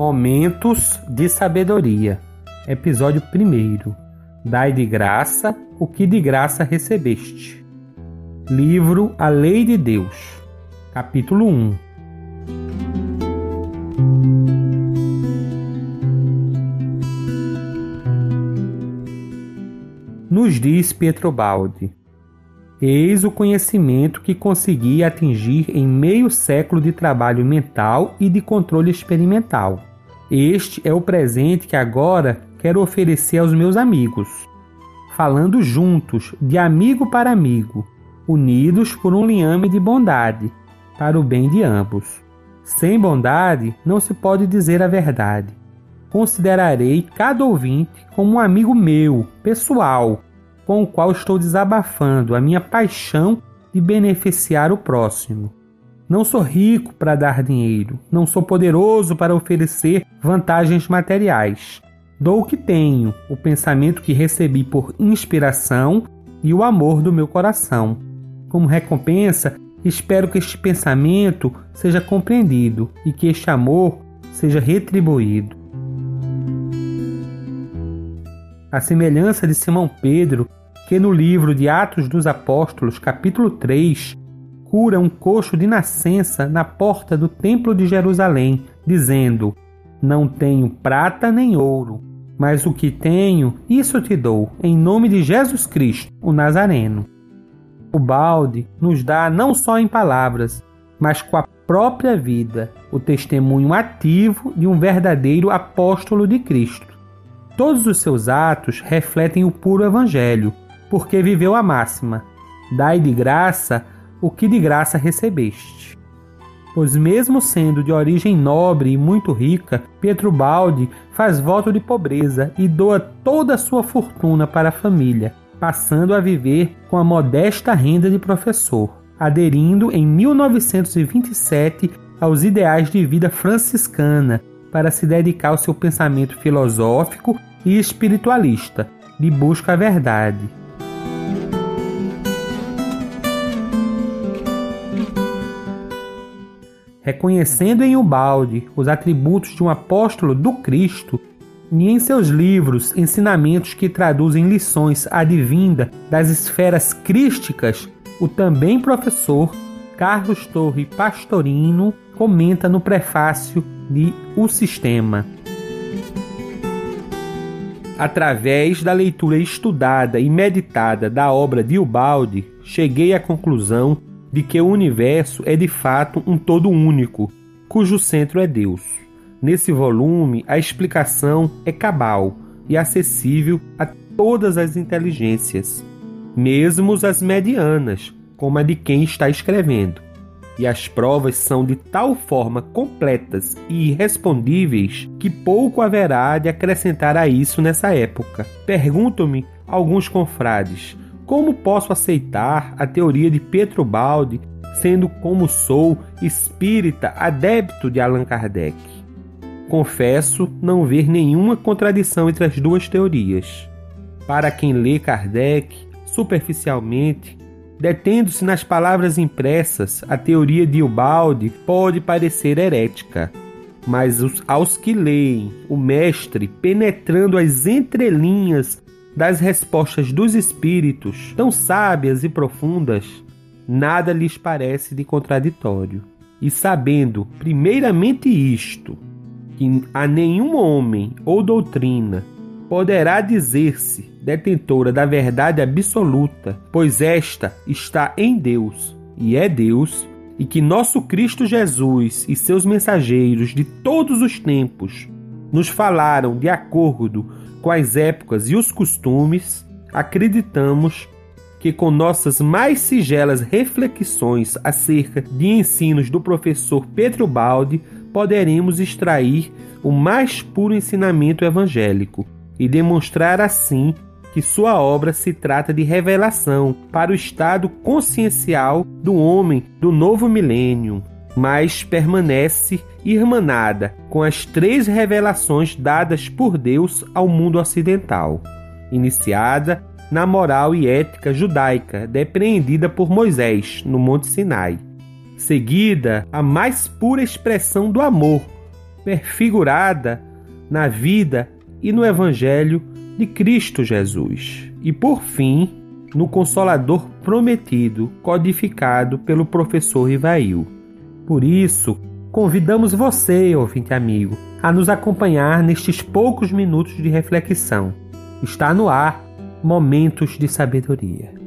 Momentos de Sabedoria, Episódio 1 Dai de graça o que de graça recebeste. Livro A Lei de Deus, Capítulo 1 Nos diz Pietrobaldi Eis o conhecimento que consegui atingir em meio século de trabalho mental e de controle experimental. Este é o presente que agora quero oferecer aos meus amigos. Falando juntos, de amigo para amigo, unidos por um liame de bondade, para o bem de ambos. Sem bondade não se pode dizer a verdade. Considerarei cada ouvinte como um amigo meu, pessoal, com o qual estou desabafando a minha paixão de beneficiar o próximo. Não sou rico para dar dinheiro, não sou poderoso para oferecer vantagens materiais. Dou o que tenho, o pensamento que recebi por inspiração e o amor do meu coração. Como recompensa, espero que este pensamento seja compreendido e que este amor seja retribuído. A semelhança de Simão Pedro, que no livro de Atos dos Apóstolos, capítulo 3, cura um coxo de nascença na porta do Templo de Jerusalém, dizendo: Não tenho prata nem ouro, mas o que tenho, isso te dou, em nome de Jesus Cristo, o Nazareno. O balde nos dá não só em palavras, mas com a própria vida, o testemunho ativo de um verdadeiro apóstolo de Cristo. Todos os seus atos refletem o puro Evangelho, porque viveu a máxima: Dai de graça o que de graça recebeste. Pois, mesmo sendo de origem nobre e muito rica, Pietro Baldi faz voto de pobreza e doa toda a sua fortuna para a família, passando a viver com a modesta renda de professor, aderindo em 1927 aos ideais de vida franciscana para se dedicar ao seu pensamento filosófico e espiritualista, de busca à verdade. Reconhecendo em Ubalde os atributos de um apóstolo do Cristo, e em seus livros ensinamentos que traduzem lições advinda das esferas crísticas, o também professor Carlos Torre Pastorino comenta no prefácio de O Sistema. Através da leitura estudada e meditada da obra de Ubaldi, cheguei à conclusão de que o universo é de fato um todo único, cujo centro é Deus. Nesse volume, a explicação é cabal e acessível a todas as inteligências, mesmo as medianas, como a de quem está escrevendo. E as provas são de tal forma completas e irrespondíveis que pouco haverá de acrescentar a isso nessa época. Pergunto-me alguns confrades como posso aceitar a teoria de Pietro Baldi, sendo como sou espírita adepto de Allan Kardec? Confesso não ver nenhuma contradição entre as duas teorias. Para quem lê Kardec superficialmente, detendo-se nas palavras impressas, a teoria de Ubaldi pode parecer herética. Mas aos que leem o mestre penetrando as entrelinhas das respostas dos espíritos, tão sábias e profundas, nada lhes parece de contraditório. E sabendo, primeiramente, isto, que a nenhum homem ou doutrina poderá dizer-se detentora da verdade absoluta, pois esta está em Deus e é Deus, e que nosso Cristo Jesus e seus mensageiros de todos os tempos nos falaram de acordo as épocas e os costumes, acreditamos que com nossas mais singelas reflexões acerca de ensinos do professor Pedro Baldi, poderemos extrair o mais puro ensinamento evangélico e demonstrar assim que sua obra se trata de revelação para o estado consciencial do homem do novo milênio, mas permanece irmanada com as três revelações dadas por Deus ao mundo ocidental, iniciada na moral e ética judaica depreendida por Moisés no Monte Sinai, seguida a mais pura expressão do amor perfigurada na vida e no Evangelho de Cristo Jesus. E por fim, no Consolador prometido, codificado pelo professor Rivail. Por isso, convidamos você, ouvinte amigo, a nos acompanhar nestes poucos minutos de reflexão. Está no ar Momentos de Sabedoria.